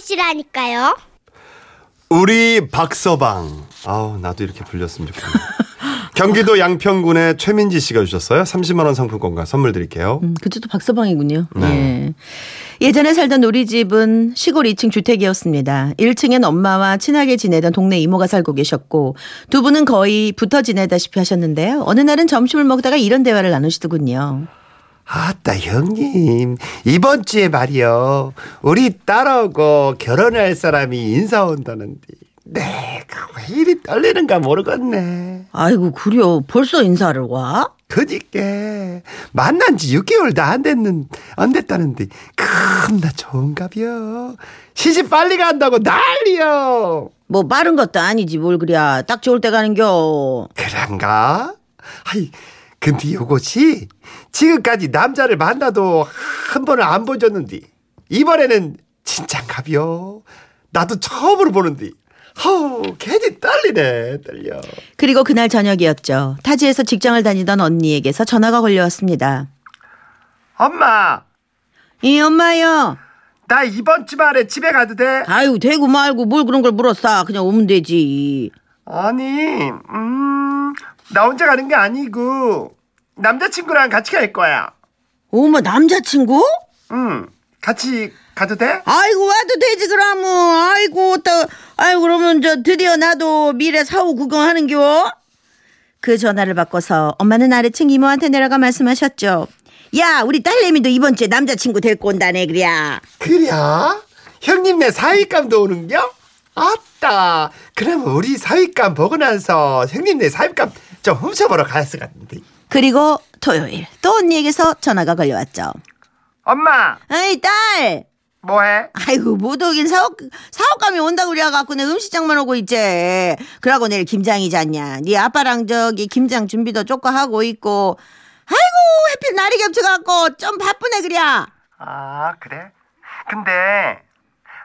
만나보시라니까요. 우리 박서방. 아우, 나도 이렇게 불렸으면 좋겠네. 경기도 양평군의 최민지 씨가 주셨어요. 30만 원 상품권과 선물 드릴게요. 음, 그쪽도 박서방이군요. 네. 예. 예전에 살던 우리 집은 시골 2층 주택이었습니다. 1층엔 엄마와 친하게 지내던 동네 이모가 살고 계셨고 두 분은 거의 붙어 지내다시피 하셨는데요. 어느 날은 점심을 먹다가 이런 대화를 나누시더군요. 아따 형님. 이번 주에 말이요. 우리 딸하고 결혼할 사람이 인사 온다는데. 내가 왜 이리 떨리는가 모르겠네. 아이고 그려. 벌써 인사를 와? 그니까. 만난 지 6개월도 안 됐는 안 됐다는데. 겁나 좋은가벼 시집 빨리 간다고 난리요. 뭐 빠른 것도 아니지 뭘 그랴. 딱 좋을 때 가는겨. 그런가? 아이, 근데 요것이 지금까지 남자를 만나도 한 번을 안 보여줬는데 이번에는 진짠가비요. 나도 처음으로 보는데 허우 괜히 떨리네 떨려. 그리고 그날 저녁이었죠. 타지에서 직장을 다니던 언니에게서 전화가 걸려왔습니다. 엄마 이 엄마요. 나 이번 주말에 집에 가도 돼? 아유 되고 말고 뭘 그런 걸 물었어. 그냥 오면 되지. 아니 음 나 혼자 가는 게 아니고 남자친구랑 같이 갈 거야. 어머 남자친구? 응 같이 가도 돼? 아이고 와도 되지 그러면 아이고 또 아이고 그러면 저 드디어 나도 미래 사후 구경하는겨 그 전화를 받고서 엄마는 아래층 이모한테 내려가 말씀하셨죠 야 우리 딸내미도 이번 주에 남자친구 데리고 온다네 그래야 그래? 형님네 사윗감도 오는겨? 아따 그러면 우리 사윗감 보고 나서 형님네 사윗감 좀 훔쳐보러 갔을 것 같은데 그리고 토요일 또 언니에게서 전화가 걸려왔죠 엄마 에이 딸 뭐해? 아이고 못 오긴 사업 사업감이 온다고 그래갖고 내 음식장만 오고 있지. 그러고 내일 김장이잖냐. 네 아빠랑 저기 김장 준비도 조금 하고 있고. 아이고 해필 날이 겹쳐갖고 좀 바쁘네 그래. 아 그래? 근데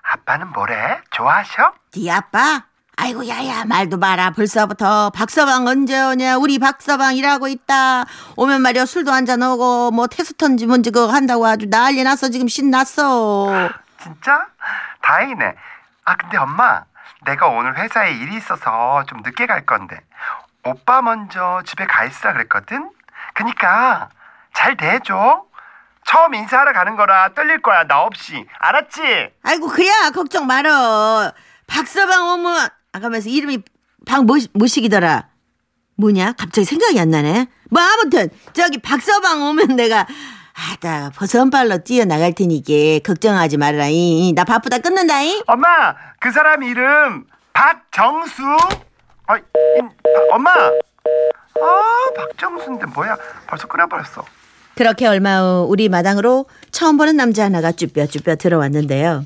아빠는 뭐래? 좋아하셔? 네 아빠? 아이고 야야 말도 마라. 벌써부터 박서방 언제 오냐? 우리 박서방 일하고 있다. 오면 말이야 술도 한잔 오고 뭐 테스턴지 뭔지 그거 한다고 아주 난리 났어. 지금 신났어. 진짜? 다행이네. 아 근데 엄마 내가 오늘 회사에 일이 있어서 좀 늦게 갈 건데. 오빠 먼저 집에 가 있으라 그랬거든? 그니까 잘 대해줘. 처음 인사하러 가는 거라 떨릴 거야 나 없이. 알았지? 아이고 그래 걱정 말어. 박서방 오면 아까면서 이름이 박 뭐, 뭐시기더라. 뭐냐? 갑자기 생각이 안 나네. 뭐 아무튼 저기 박서방 오면 내가 아따 버선발로 뛰어나갈 테니까 걱정하지 말라이 나 바쁘다. 끊는다이. 엄마 그 사람 이름 박정수. 아, 이, 아, 엄마. 아 박정수인데 뭐야? 벌써 끊어버렸어. 그렇게 얼마 후 우리 마당으로 처음 보는 남자 하나가 쭈뼛쭈뼛 들어왔는데요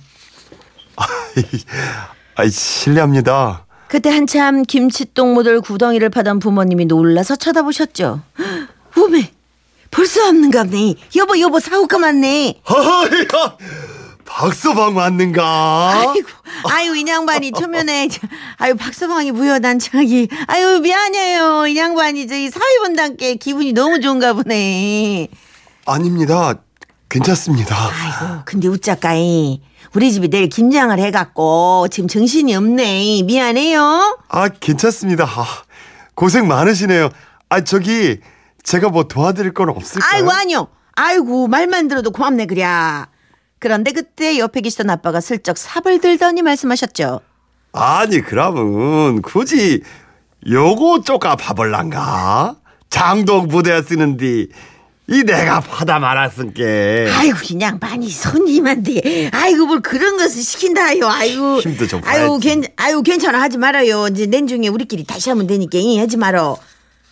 아이 실례합니다. 그때 한참 김치똥 묻을 구덩이를 파던 부모님이 놀라서 쳐다보셨죠. 오메 벌써 없는갑네. 여보 여보 사오가 맞네. 하하야 박서방 맞는가? 아이고, 아유, 이 양반이 초면에, 저- 아유, 박서방이 무효단창이, 아유, 미안해요. 이 양반이 저희 사회분단께 기분이 너무 좋은가 보네. 아닙니다 괜찮습니다 아이고, 근데 우짜까이, 우리 집이 내일 김장을 해갖고, 지금 정신이 없네. 미안해요. 아 괜찮습니다 아, 고생 많으시네요 아 저기 제가 뭐 도와드릴 건 없을까요? 아이고, 아니요. 아이고, 말만 들어도 고맙네, 그랴. 그런데 그때 옆에 계시던 아빠가 슬쩍 삽을 들더니 말씀하셨죠. 아니 그러면 굳이 요거 쪼까 봐볼란가? 장동 부대에 쓰는디 이 내가 파다 말았은게 아이고 그냥 많이 손님한테. 아이고 뭘 그런 것을 시킨다요. 아이고. 힘도 좀 아이고. 괜 아이고 괜찮아. 하지 말아요. 이제 내중에 우리끼리 다시 하면 되니까 이 하지 말어.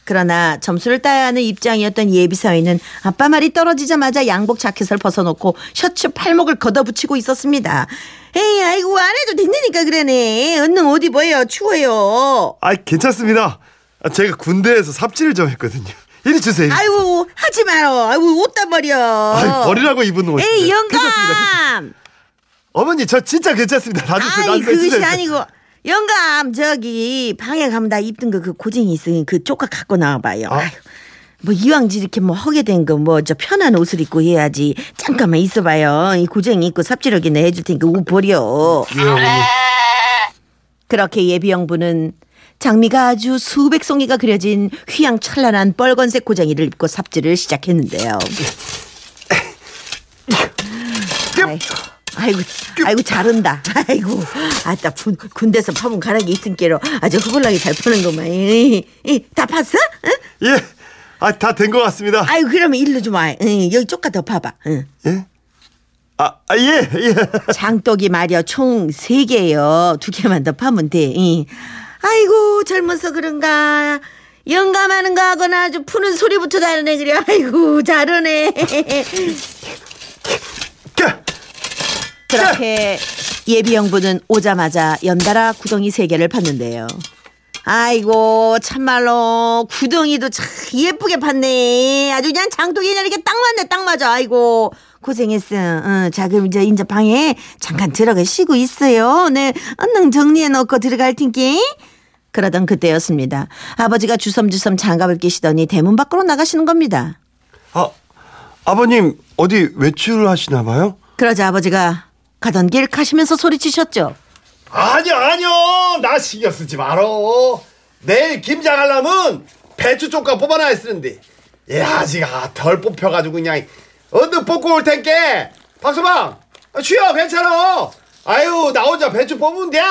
그러나 점수를 따야 하는 입장이었던 예비 사위는 아빠 말이 떨어지자마자 양복 자켓을 벗어놓고 셔츠 팔목을 걷어붙이고 있었습니다. 에이 아이고 안 해도 된다니까 그러네. 얼른 옷 입어요 추워요. 아 괜찮습니다. 아, 제가 군대에서 삽질을 좀 했거든요 이리 주세요 아이고 하지 말어. 아이고 옷다 버려. 아이, 버리라고 입은 옷인데 에이 괜찮습니다. 영감. 어머니 저 진짜 괜찮습니다 놔주세요 아이 놔주세요, 그것이 주세요. 아니고 영감 저기 방에 가면 다 입던 거 그 고쟁이 있으니 그 조각 갖고 나와봐요. 아? 뭐 이왕지 이렇게 뭐 하게 된 거 뭐 저 편한 옷을 입고 해야지. 잠깐만 있어봐요. 이 고쟁이 입고 삽질하기나 해줄 테니까 옷 버려. 예. 그렇게 예비영부는 장미가 아주 수백 송이가 그려진 휘황찬란한 빨간색 고쟁이를 입고 삽질을 시작했는데요. 아이고, 아이고, 아이고 잘한다. 아이고, 아따 군, 군대에서 파본 가락이 있은께로 아주 허벌나게 잘 파는구만. 이, 이, 다 팠어? 응? 예. 아, 다 된 것 같습니다. 아이고 그러면 일로 좀 와. 응, 여기 쪽가 더 파봐. 응. 예? 아, 아, 예, 예. 장독이 말이야 총 세개예요두 개만 더 파면 돼. 응. 아이고 젊어서 그런가. 영감하는 거 하거나 아주 푸는 소리부터 다르네 그래. 아이고 잘하네. 까! 그렇게 예비 영부는 오자마자 연달아 구덩이 세 개를 팠는데요. 아이고 참말로 구덩이도 참 예쁘게 팠네. 아주 그냥 장독이 그냥 이렇게 딱 맞네 딱 맞아. 아이고 고생했어. 어, 자 그럼 이제 인제 방에 잠깐 들어가 쉬고 있어요. 네 얼른 정리해 놓고 들어갈 텐께. 그러던 그때였습니다. 아버지가 주섬주섬 장갑을 끼시더니 대문 밖으로 나가시는 겁니다. 아, 아버님, 어디 외출하시나 봐요? 그러자 아버지가 가던 길 가시면서 소리치셨죠. 아니요 아니요 나 신경 쓰지 말어 내일 김장하려면 배추 쪽가 뽑아놔야 쓰는데 얘 아지가 덜 뽑혀가지고 그냥 언뜻 뽑고 올 텐께 박서방 쉬어 괜찮아 아유 나 혼자 배추 뽑으면 돼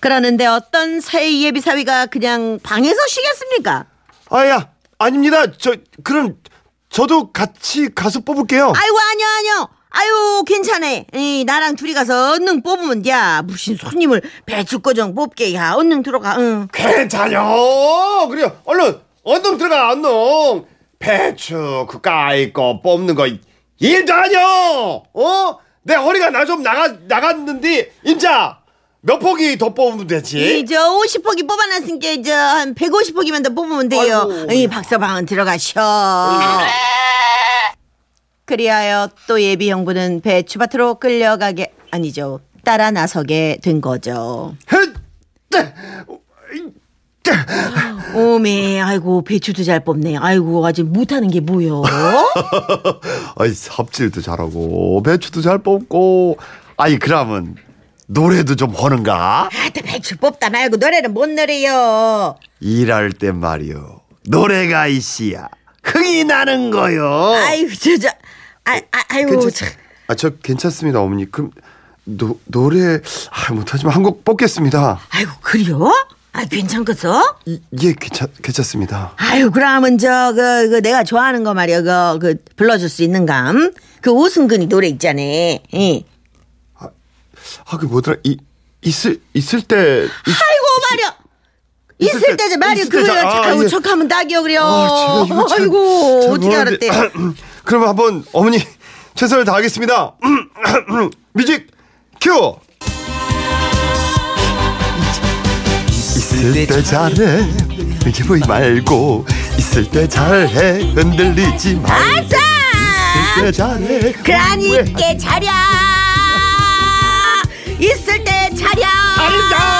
그러는데 어떤 사회 예비 사위가 그냥 방에서 쉬겠습니까? 아야, 아닙니다. 저, 그럼 저도 같이 가서 뽑을게요. 아이고 아니요 아니요. 아유 괜찮아. 이, 나랑 둘이 가서 얼른 뽑으면 돼. 무슨 손님을 배추거정 뽑게 야 얼른 들어가. 응. 괜찮요 그래 얼른 언능 들어가 언능 배추 그까이 거 뽑는 거 일도 아니여 어? 내 허리가 나 좀 나가 나갔는데 인자 몇 포기 더 뽑으면 되지 이저 50포기 뽑아놨으니까 이제 한 150포기만 더 뽑으면 돼요. 아이고. 이 박서방은 들어가셔. 그리하여 또 예비 형부는 배추 밭으로 끌려가게 아니죠. 따라 나서게 된 거죠. 헷! 오메, 아이고 배추도 잘 뽑네. 아이고 아직 못하는 게 뭐요? 아이, 삽질도 잘하고, 배추도 잘 뽑고, 아이, 그러면, 노래도 좀 하는가? 아따 배추 뽑다 말고 노래는 못 노래요. 일할 땐 말이요. 노래가 있어야 흥이 나는 거요. 아이고 저저, 아, 아 참. 아, 저 괜찮습니다, 어머니. 그럼, 노, 노래, 아, 못하지만 한 곡 뽑겠습니다. 아이고 그래요? 아 괜찮겠어? 이, 예, 괜찮, 괜찮습니다. 아유 그러면 저 그 그 내가 좋아하는 거 말이야 그, 그 불러줄 수 있는 감? 그 오승근이 노래 있잖아. 예. 아, 그 뭐더라, 이, 있을, 있을 때. 이- 아이고 말이야. 있을, 있을 때, 때, 말이야 있을 때 그거 자- 아, 아이고 예. 척하면 딱이요 그래요. 아, 아이고 잘 어떻게 모르는데. 알았대? 그럼 한번 어머니 최선을 다하겠습니다. 뮤직 큐. 있을 때 잘해 후회하지 말고 있을 때 잘해 흔들리지 말고 아싸! 있을 때 잘해 있을 때 잘해. 있을 때. 잘한다 잘한다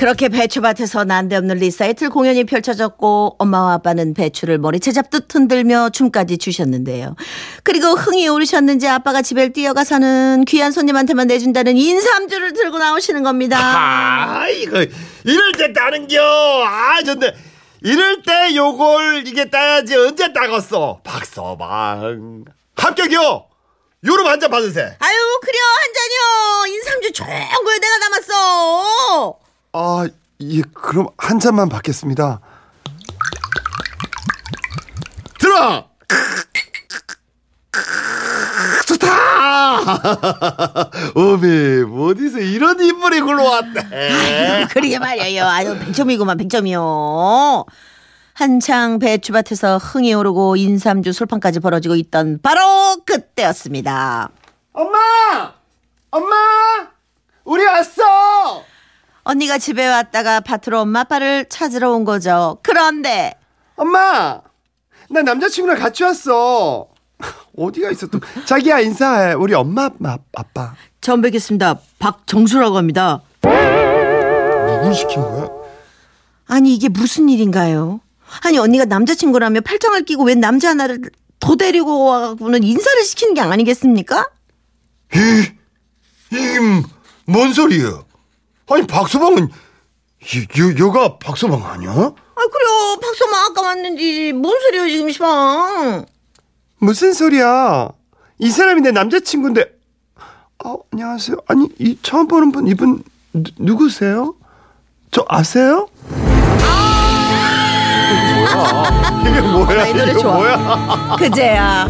그렇게 배추밭에서 난데없는 리사이틀 공연이 펼쳐졌고 엄마와 아빠는 배추를 머리채 잡듯 흔들며 춤까지 추셨는데요. 그리고 흥이 오르셨는지 아빠가 집에 뛰어가서는 귀한 손님한테만 내준다는 인삼주를 들고 나오시는 겁니다. 아 이거 이럴 때 따는겨 아 좋네 이럴 때 요걸 이게 따야지 언제 따갔어 박서방 합격이요 요름 한 잔 받으세요 아유 그래 한 잔이요. 인삼주 좋은 걸 내가 담았어. 아, 예, 그럼 한 잔만 받겠습니다. 들어 좋다 어메 어디서 이런 인물이 굴러왔대 그러게 말이에요. 아유, 100점이구만, 100점이요. 한창 배추밭에서 흥이 오르고 인삼주 술판까지 벌어지고 있던 바로 그때였습니다. 엄마 엄마 우리 왔어 언니가 집에 왔다가 밭으로 엄마 아빠를 찾으러 온 거죠. 그런데 엄마, 나 남자친구랑 같이 왔어. 어디가 있어 또? 자기야 인사해. 우리 엄마, 아빠, 아빠. 처음 뵙겠습니다. 박정수라고 합니다. 누굴 시킨 거야? 아니 이게 무슨 일인가요? 아니 언니가 남자친구라며 팔짱을 끼고 웬 남자 하나를 더 데리고 와고는 인사를 시키는 게 아니겠습니까? 이게 뭔 소리야? 아니 박서방은 여, 여, 여가 박서방 아니야? 아 그래요 박서방 아까 왔는데 뭔 소리예요 지금 시방 무슨 소리야? 이 사람이 내 남자친구인데. 어, 안녕하세요. 아니, 이 처음 보는 분 이분 누, 누구세요? 저 아세요? 이게 뭐야? 이 노래 좋아. 뭐야? 그제야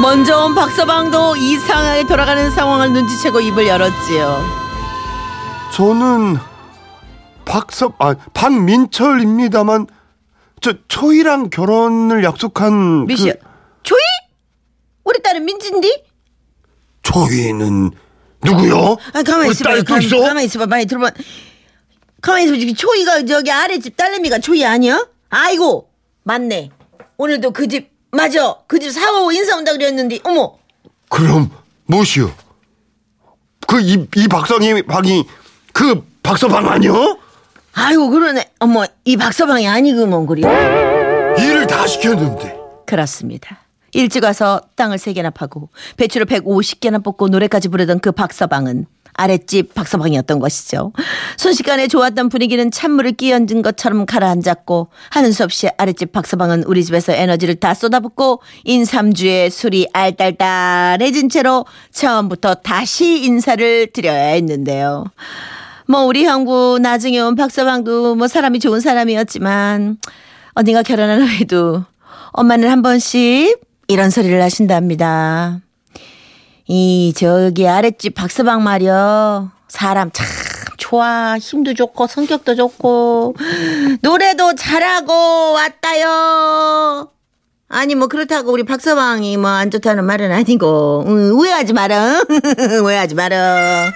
먼저 온 박서방도 이상하게 돌아가는 상황을 눈치채고 입을 열었지요 저는 박서 아 박민철입니다만 저 초이랑 결혼을 약속한 미시야 그 조이? 우리 딸은 민진디? 초이는 누구요? 아 가만히 우리 있어봐 딸도 가만, 있어? 가만히 있어봐 많이 들어봐 가만히 있어봐 지금 초이가 저기 아래집 딸내미가 초이 아니야? 아이고 맞네 오늘도 그 집 맞아 그 집 사오고 인사 온다 그랬는데 어머 그럼 무엇이요? 그 이 이 박성이 박이 그 박서방 아니요? 아이고 그러네 어머 이 박서방이 아니구먼 그려 일을 다 시켰는데 그렇습니다. 일찍 와서 땅을 세 개나 파고 배추를 150개나 뽑고 노래까지 부르던 그 박서방은 아랫집 박서방이었던 것이죠. 순식간에 좋았던 분위기는 찬물을 끼얹은 것처럼 가라앉았고 하는 수 없이 아랫집 박서방은 우리 집에서 에너지를 다 쏟아붓고 인삼주에 술이 알딸딸해진 채로 처음부터 다시 인사를 드려야 했는데요. 뭐 우리 형부 나중에 온 박서방도 뭐 사람이 좋은 사람이었지만 언니가 결혼한 후에도 엄마는 한 번씩 이런 소리를 하신답니다. 이 저기 아랫집 박서방 말이여 사람 참 좋아. 힘도 좋고 성격도 좋고 노래도 잘하고 왔다요. 아니 뭐 그렇다고 우리 박서방이 뭐 안 좋다는 말은 아니고. 응, 오해하지 마라. 오해하지 마라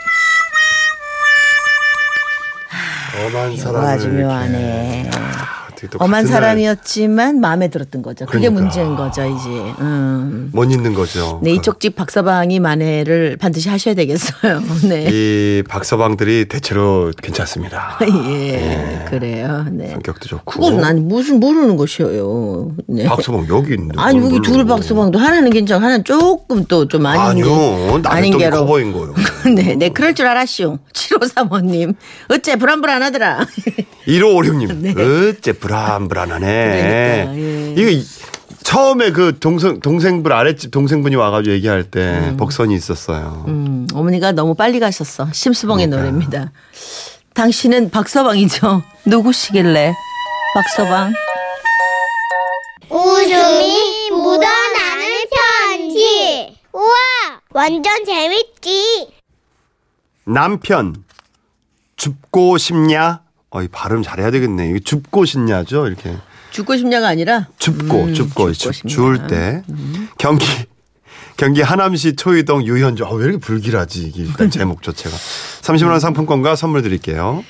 엄한 이거 사람을 아주 이렇게. 묘하네 어떻게 또 엄한 사람이었지만 마음에 들었던 거죠. 그게 그러니까. 문제인 거죠, 이제. 음. 못 있는 거죠. 네, 이쪽 집 박서방이 만회를 반드시 하셔야 되겠어요. 네. 이 박서방들이 대체로 괜찮습니다. 예, 그래요. 네. 성격도 좋고. 그것은 아니 무슨 모르는 것이에요. 네. 박서방 여기 있는데. 아니 뭘 여기 둘. 박서방도 하나는 괜찮고 하나는 조금 또 좀 아닌 아니요. 게 나는 또커 보인 거요. 네, 네, 그럴 줄 알았시오. 7535님. 어째 불안불안하더라. 1556님. 어째 불안 불안하네. 네. 그러니까, 예. 이거 이- 처음에 그 동생, 동생분 아랫집 동생분이 와가지고 얘기할 때 음. 복선이 있었어요. 음, 어머니가 너무 빨리 가셨어. 심수봉의 그러니까요. 노래입니다. 당신은 박서방이죠. 누구시길래? 박서방. 웃음이 묻어나는 편지. 우와, 완전 재밌지. 남편 줍고 싶냐? 어이 발음 잘해야 되겠네. 이거 줍고 싶냐죠? 이렇게 죽고 싶냐가 아니라 줍고 음, 싶냐. 주울 때 경기 경기 하남시 초이동 유현주. 아, 왜 이렇게 불길하지? 이게 일단 제목 자체가 30만 원 상품권과 선물 드릴게요.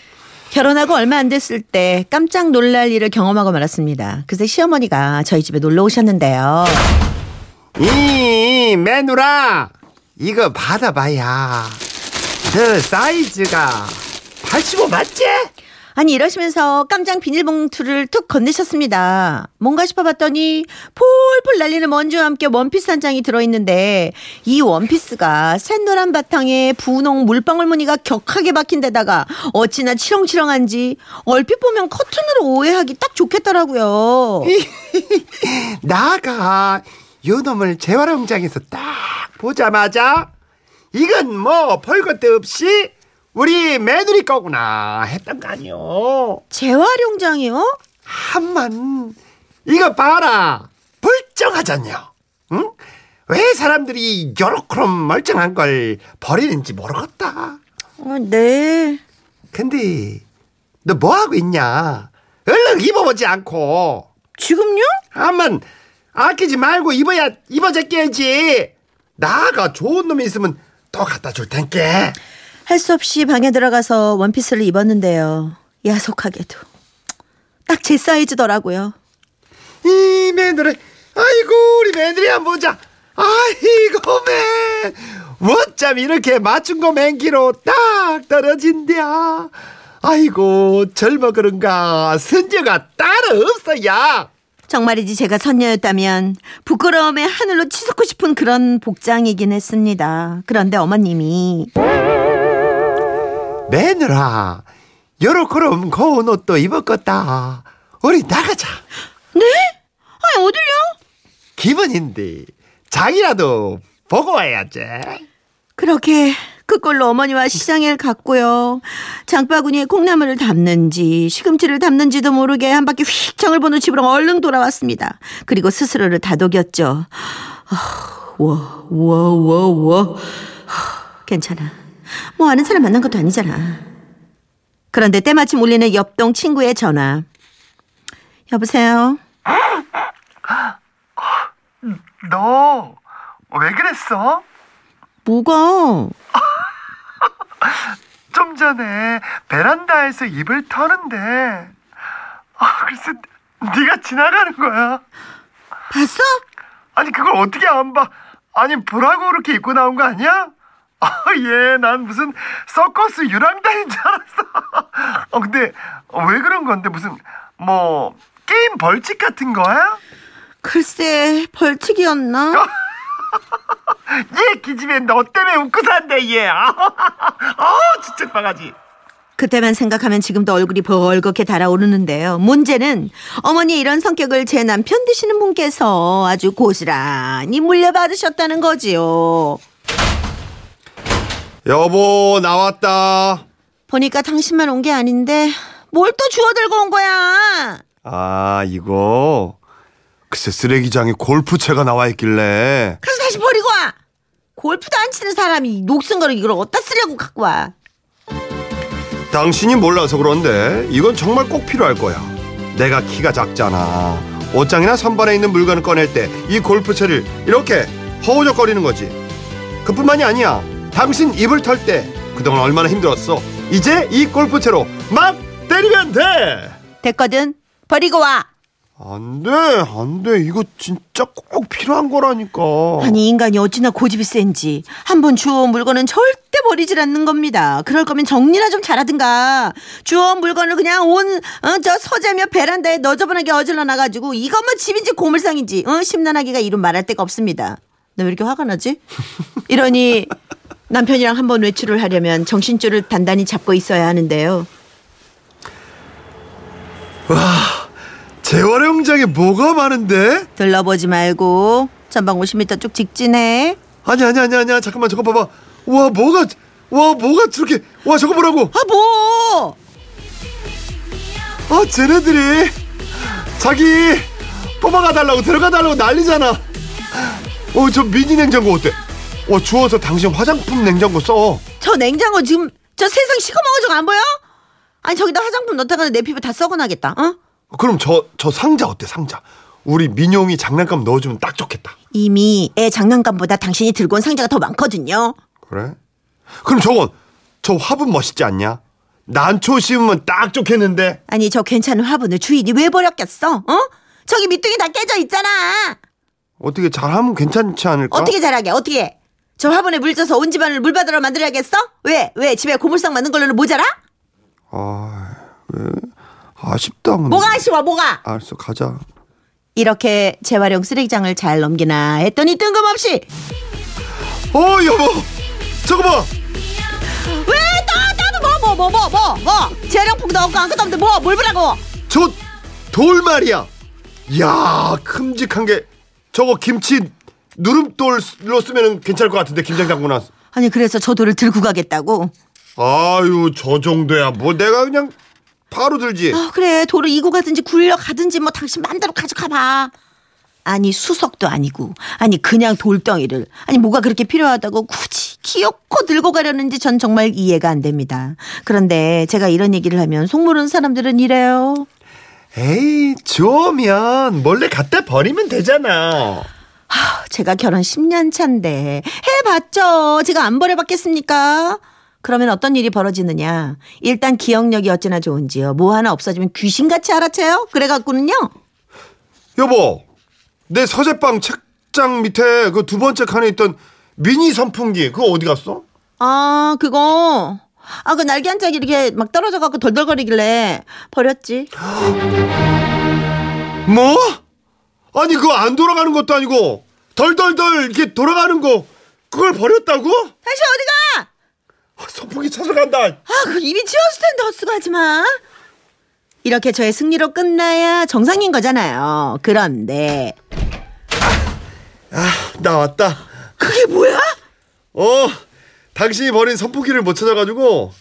결혼하고 얼마 안 됐을 때 깜짝 놀랄 일을 경험하고 말았습니다. 그새 시어머니가 저희 집에 놀러 오셨는데요. 이 매누라 이거 받아봐야 저 사이즈가 85 맞지? 아니 이러시면서 깜짝 비닐봉투를 툭 건네셨습니다. 뭔가 싶어봤더니 폴폴 날리는 먼지와 함께 원피스 한 장이 들어있는데 이 원피스가 샛노란 바탕에 분홍 물방울 무늬가 격하게 박힌 데다가 어찌나 치렁치렁한지 얼핏 보면 커튼으로 오해하기 딱 좋겠더라고요. 나가 요놈을 재활용장에서 딱 보자마자 이건 뭐 볼 것도 없이 우리 매누리 거구나 했던 거 아니요 재활용장이요? 한만 이거 봐라 불정하잖냐 응? 왜 사람들이 요렇게럼 멀쩡한 걸 버리는지 모르겠다 어, 네. 근데 너 뭐 하고 있냐 얼른 입어보지 않고 지금요? 한만 아끼지 말고 입어야 입어제껴야지 나가 좋은 놈이 있으면 또 갖다 줄 텐께 할 수 없이 방에 들어가서 원피스를 입었는데요. 야속하게도 딱 제 사이즈더라고요. 이 매들이 아이고 우리 매들이 한번 보자 아이고 매 어쩜 이렇게 맞춘 거 맨기로 딱 떨어진대야 아이고 젊어 그런가 선녀가 따로 없어야. 정말이지 제가 선녀였다면 부끄러움에 하늘로 치솟고 싶은 그런 복장이긴 했습니다. 그런데 어머님이 매느라 여러 그럼 고운 옷도 입었겠다. 우리 나가자. 네? 아니 어딜요? 기분인데 장이라도 보고 와야지. 그렇게 그 꼴로 어머니와 시장에 갔고요. 장바구니에 콩나물을 담는지 시금치를 담는지도 모르게 한 바퀴 휙 장을 보는 집으로 얼른 돌아왔습니다. 그리고 스스로를 다독였죠. 아, 우와 우와 우와 우와 하, 괜찮아. 뭐 아는 사람 만난 것도 아니잖아. 그런데 때마침 울리는 옆동 친구의 전화. 여보세요? 너 왜 그랬어? 뭐가? 좀 전에 베란다에서 입을 터는데 아 글쎄 네가 지나가는 거야. 봤어? 아니 그걸 어떻게 안 봐? 아니 보라고 그렇게 입고 나온 거 아니야? 아 예 난 무슨 서커스 유랑단인 줄 알았어. 어 근데 왜 그런 건데 무슨 뭐 게임 벌칙 같은 거야? 글쎄 벌칙이었나? 얘 기집애 너 때문에 웃고 산대 얘. 아, 아 진짜 바가지. 그때만 생각하면 지금도 얼굴이 벌겋게 달아오르는데요. 문제는 어머니 이런 성격을 제 남편 되시는 분께서 아주 고스란히 물려받으셨다는 거지요. 여보 나왔다. 보니까 당신만 온 게 아닌데 뭘 또 주워 들고 온 거야? 아 이거 글쎄 쓰레기장에 골프채가 나와 있길래 가서 다시 버리고 와. 골프도 안 치는 사람이 녹슨 거를 이걸 어디다 쓰려고 갖고 와. 당신이 몰라서 그런데 이건 정말 꼭 필요할 거야. 내가 키가 작잖아. 옷장이나 선반에 있는 물건을 꺼낼 때 이 골프채를 이렇게 허우적거리는 거지. 그뿐만이 아니야. 당신 입을 털 때 그동안 얼마나 힘들었어. 이제 이 골프채로 막 때리면 돼. 됐거든. 버리고 와. 안 돼, 안 돼. 이거 진짜 꼭 필요한 거라니까. 아니 인간이 어찌나 고집이 센지 한 번 주워온 물건은 절대 버리질 않는 겁니다. 그럴 거면 정리나 좀 잘하든가. 주워온 물건을 그냥 온저 서재며 베란다에 너저분하게 어질러 놔가지고 이것만 집인지 고물상인지 어? 심란하기가 이루 말할 데가 없습니다. 너 왜 이렇게 화가 나지? 이러니 남편이랑 한번 외출을 하려면 정신줄을 단단히 잡고 있어야 하는데요. 재활용장에 뭐가 많은데? 들러보지 말고 전방 50m 쭉 직진해. 아니 아니 아니 아니야. 잠깐만 저거 봐봐. 와 뭐가 와 뭐가 저렇게 와 저거 보라고. 아 뭐? 아 쟤네들이 자기 뽑아가 달라고 들어가 달라고 난리잖아. 어저 미니 냉장고 어때? 와 주워서 당신 화장품 냉장고 써. 저 냉장고 지금 저 세상 시커먼 거안 보여? 아니 저기다 화장품 넣다가 내 피부 다 썩어나겠다. 어? 그럼 저 저 상자 어때 상자? 우리 민용이 장난감 넣어주면 딱 좋겠다. 이미 애 장난감보다 당신이 들고 온 상자가 더 많거든요. 그래? 그럼 저건 저 화분 멋있지 않냐? 난초 씌우면 딱 좋겠는데. 아니 저 괜찮은 화분을 주인이 왜 버렸겠어? 어? 저기 밑둥이 다 깨져 있잖아. 어떻게 잘하면 괜찮지 않을까? 어떻게 잘하게? 어떻게? 해? 저 화분에 물 쪄서 온 집안을 물받으러 만들어야겠어? 왜? 왜? 집에 고물상 만든 걸로는 모자라? 아, 왜? 아쉽다. 근데. 뭐가 아쉬워? 뭐가? 알았어, 가자. 이렇게 재활용 쓰레기장을 잘 넘기나 했더니 뜬금없이 어, 여보, 저거 봐. 왜 또, 또, 뭐, 뭐, 뭐, 뭐, 뭐, 뭐, 재활용품도 없고 아무것도 없는데 뭐, 뭘 보라고? 저 돌 말이야. 야, 큼직한 게 저거 김치 누름돌로 쓰면 괜찮을 것 같은데 김장 담고 나서. 아니 그래서 저 돌을 들고 가겠다고? 아유, 저 정도야. 뭐 내가 그냥 바로 들지. 아, 그래 돌을 이고 가든지 굴려 가든지 뭐 당신 맘대로 가져가봐. 아니 수석도 아니고 아니 그냥 돌덩이를 아니 뭐가 그렇게 필요하다고 굳이 귀엽고 들고 가려는지 전 정말 이해가 안 됩니다. 그런데 제가 이런 얘기를 하면 속 모르는 사람들은 이래요. 에이, 좋으면 몰래 갖다 버리면 되잖아. 하, 제가 결혼 10년 차인데 해봤죠. 제가 안 버려봤겠습니까? 그러면 어떤 일이 벌어지느냐? 일단 기억력이 어찌나 좋은지요. 뭐 하나 없어지면 귀신같이 알아채요. 그래갖고는요. 여보, 내 서재방 책장 밑에 그 두 번째 칸에 있던 미니 선풍기 그거 어디 갔어? 아, 그거 아, 그 날개 한 짝이 이렇게 막 떨어져갖고 덜덜거리길래 버렸지. 뭐? 아니 그거 안 돌아가는 것도 아니고 덜덜덜 이렇게 돌아가는 거 그걸 버렸다고? 다시 어디가? 아, 선풍기 찾아간다. 아, 그 입이 치웠을 텐데 헛수고하지 마. 이렇게 저의 승리로 끝나야 정상인 거잖아요. 그런데 나왔다. 그게 뭐야? 어, 당신이 버린 선풍기를 못 찾아가지고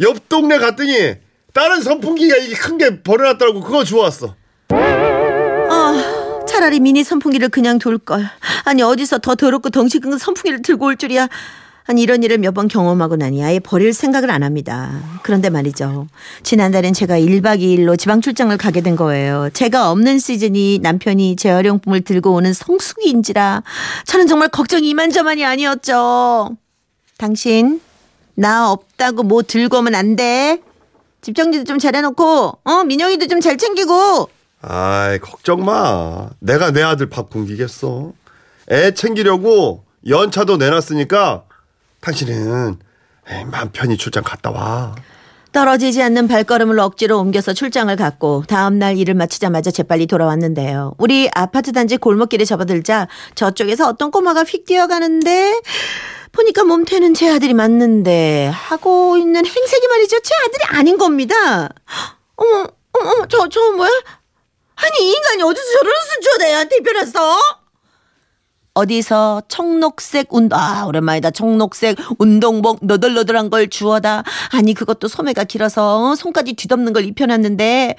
옆 동네 갔더니 다른 선풍기가 이게 큰 게 버려놨더라고 그거 주워왔어. 아, 차라리 미니 선풍기를 그냥 둘 걸. 아니 어디서 더 더럽고 덩치 큰 선풍기를 들고 올 줄이야. 아니 이런 일을 몇 번 경험하고 나니 아예 버릴 생각을 안 합니다. 그런데 말이죠. 지난달엔 제가 1박 2일로 지방 출장을 가게 된 거예요. 제가 없는 시즌이 남편이 재활용품을 들고 오는 성수기인지라 저는 정말 걱정이 이만저만이 아니었죠. 당신 나 없다고 뭐 들고 오면 안 돼. 집 정리도 좀 잘해놓고 어 민영이도 좀 잘 챙기고 아이 걱정 마. 내가 내 아들 밥 굶기겠어. 애 챙기려고 연차도 내놨으니까 당신은 맘 편히 출장 갔다 와. 떨어지지 않는 발걸음을 억지로 옮겨서 출장을 갔고 다음 날 일을 마치자마자 재빨리 돌아왔는데요. 우리 아파트 단지 골목길에 접어들자 저쪽에서 어떤 꼬마가 휙 뛰어가는데 보니까 몸태는 제 아들이 맞는데 하고 있는 행색이 말이죠. 제 아들이 아닌 겁니다. 어머 어머 저 저 뭐야? 아니 이 인간이 어디서 저런 내한테 입혀놨어? 어디서 청록색 운, 아, 오랜만이다. 청록색 운동복 너덜너덜한 걸 주워다. 아니, 그것도 소매가 길어서 손까지 뒤덮는 걸 입혀놨는데,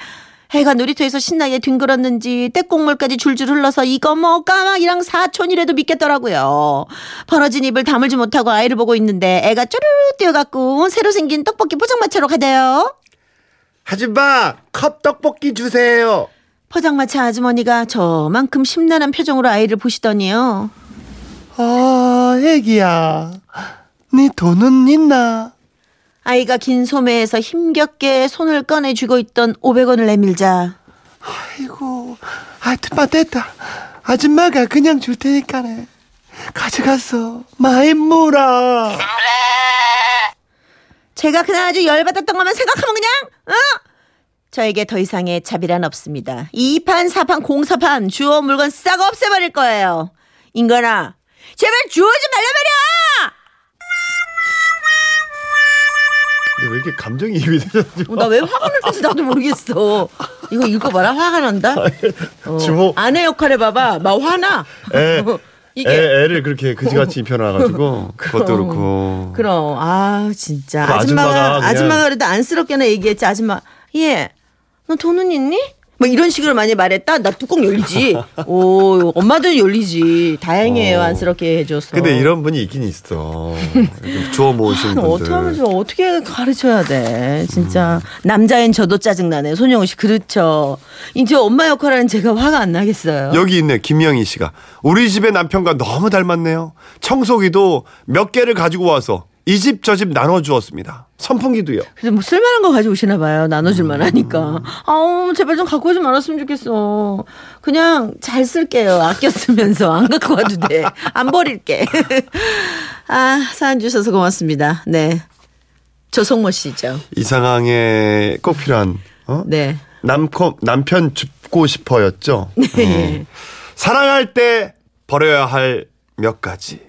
해가 놀이터에서 신나게 뒹굴었는지 떼국물까지 줄줄 흘러서 이거 뭐 까마귀랑 사촌이라도 믿겠더라고요. 벌어진 입을 다물지 못하고 아이를 보고 있는데 애가 쪼르르 뛰어갖고 새로 생긴 떡볶이 포장마차로 가대요. 하지마 컵 떡볶이 주세요. 포장마차 아주머니가 저만큼 심란한 표정으로 아이를 보시더니요. 아 애기야, 네 돈은 있나? 아이가 긴 소매에서 힘겹게 손을 꺼내 쥐고 있던 500원을 내밀자 아이고, 하여튼만 됐다. 아줌마가 그냥 줄 테니까네. 가져갔어. 물어. 제가 그날 아주 열받았던 것만 생각하면 그냥 어? 저에게 더 이상의 자비란 없습니다. 2판, 4판, 공사판 주워 물건 싹 없애버릴 거예요. 인간아 제발 주워지 말란 말이야! 왜 이렇게 감정이 입이 되지? 나왜 화가 나는지 나도 모르겠어. 이거 읽어봐라 화가 난다. 어, 주워. 아내 역할 해봐봐. 막 화나. 애, 이게 애, 애를 그렇게 그지같이 입혀놔가지고 그것도 그렇고. 그럼 아 진짜 그 아줌마가 아줌마가 그래도 안쓰럽게나 얘기했지 아줌마 예. 너 돈은 있니? 뭐 이런 식으로 많이 말했다. 나 뚜껑 열리지. 오, 엄마들은 열리지. 다행이에요. 어. 안쓰럽게 해줘서. 근데 이런 분이 있긴 있어. 주워 모으시는 분들. 어떻게 하면 좀 어떻게 가르쳐야 돼. 진짜 남자인 저도 짜증 나네. 손영우 씨 그렇죠. 이제 엄마 역할하는 제가 화가 안 나겠어요. 여기 있네 김영희 씨가 우리 집의 남편과 너무 닮았네요. 청소기도 몇 개를 가지고 와서 이 집 저 집 나눠 주었습니다. 선풍기도요. 그래서 뭐 쓸만한 거 가지고 오시나 봐요. 나눠줄만 음. 하니까. 아우, 제발 좀 갖고 오지 말았으면 좋겠어. 그냥 잘 쓸게요. 아껴 쓰면서. 안 갖고 와도 돼. 안 버릴게. 아, 사연 주셔서 고맙습니다. 네. 조성모 씨죠. 이 상황에 꼭 필요한 어? 네. 남코, 남편 줍고 싶어였죠. 네. 어. 사랑할 때 버려야 할 몇 가지.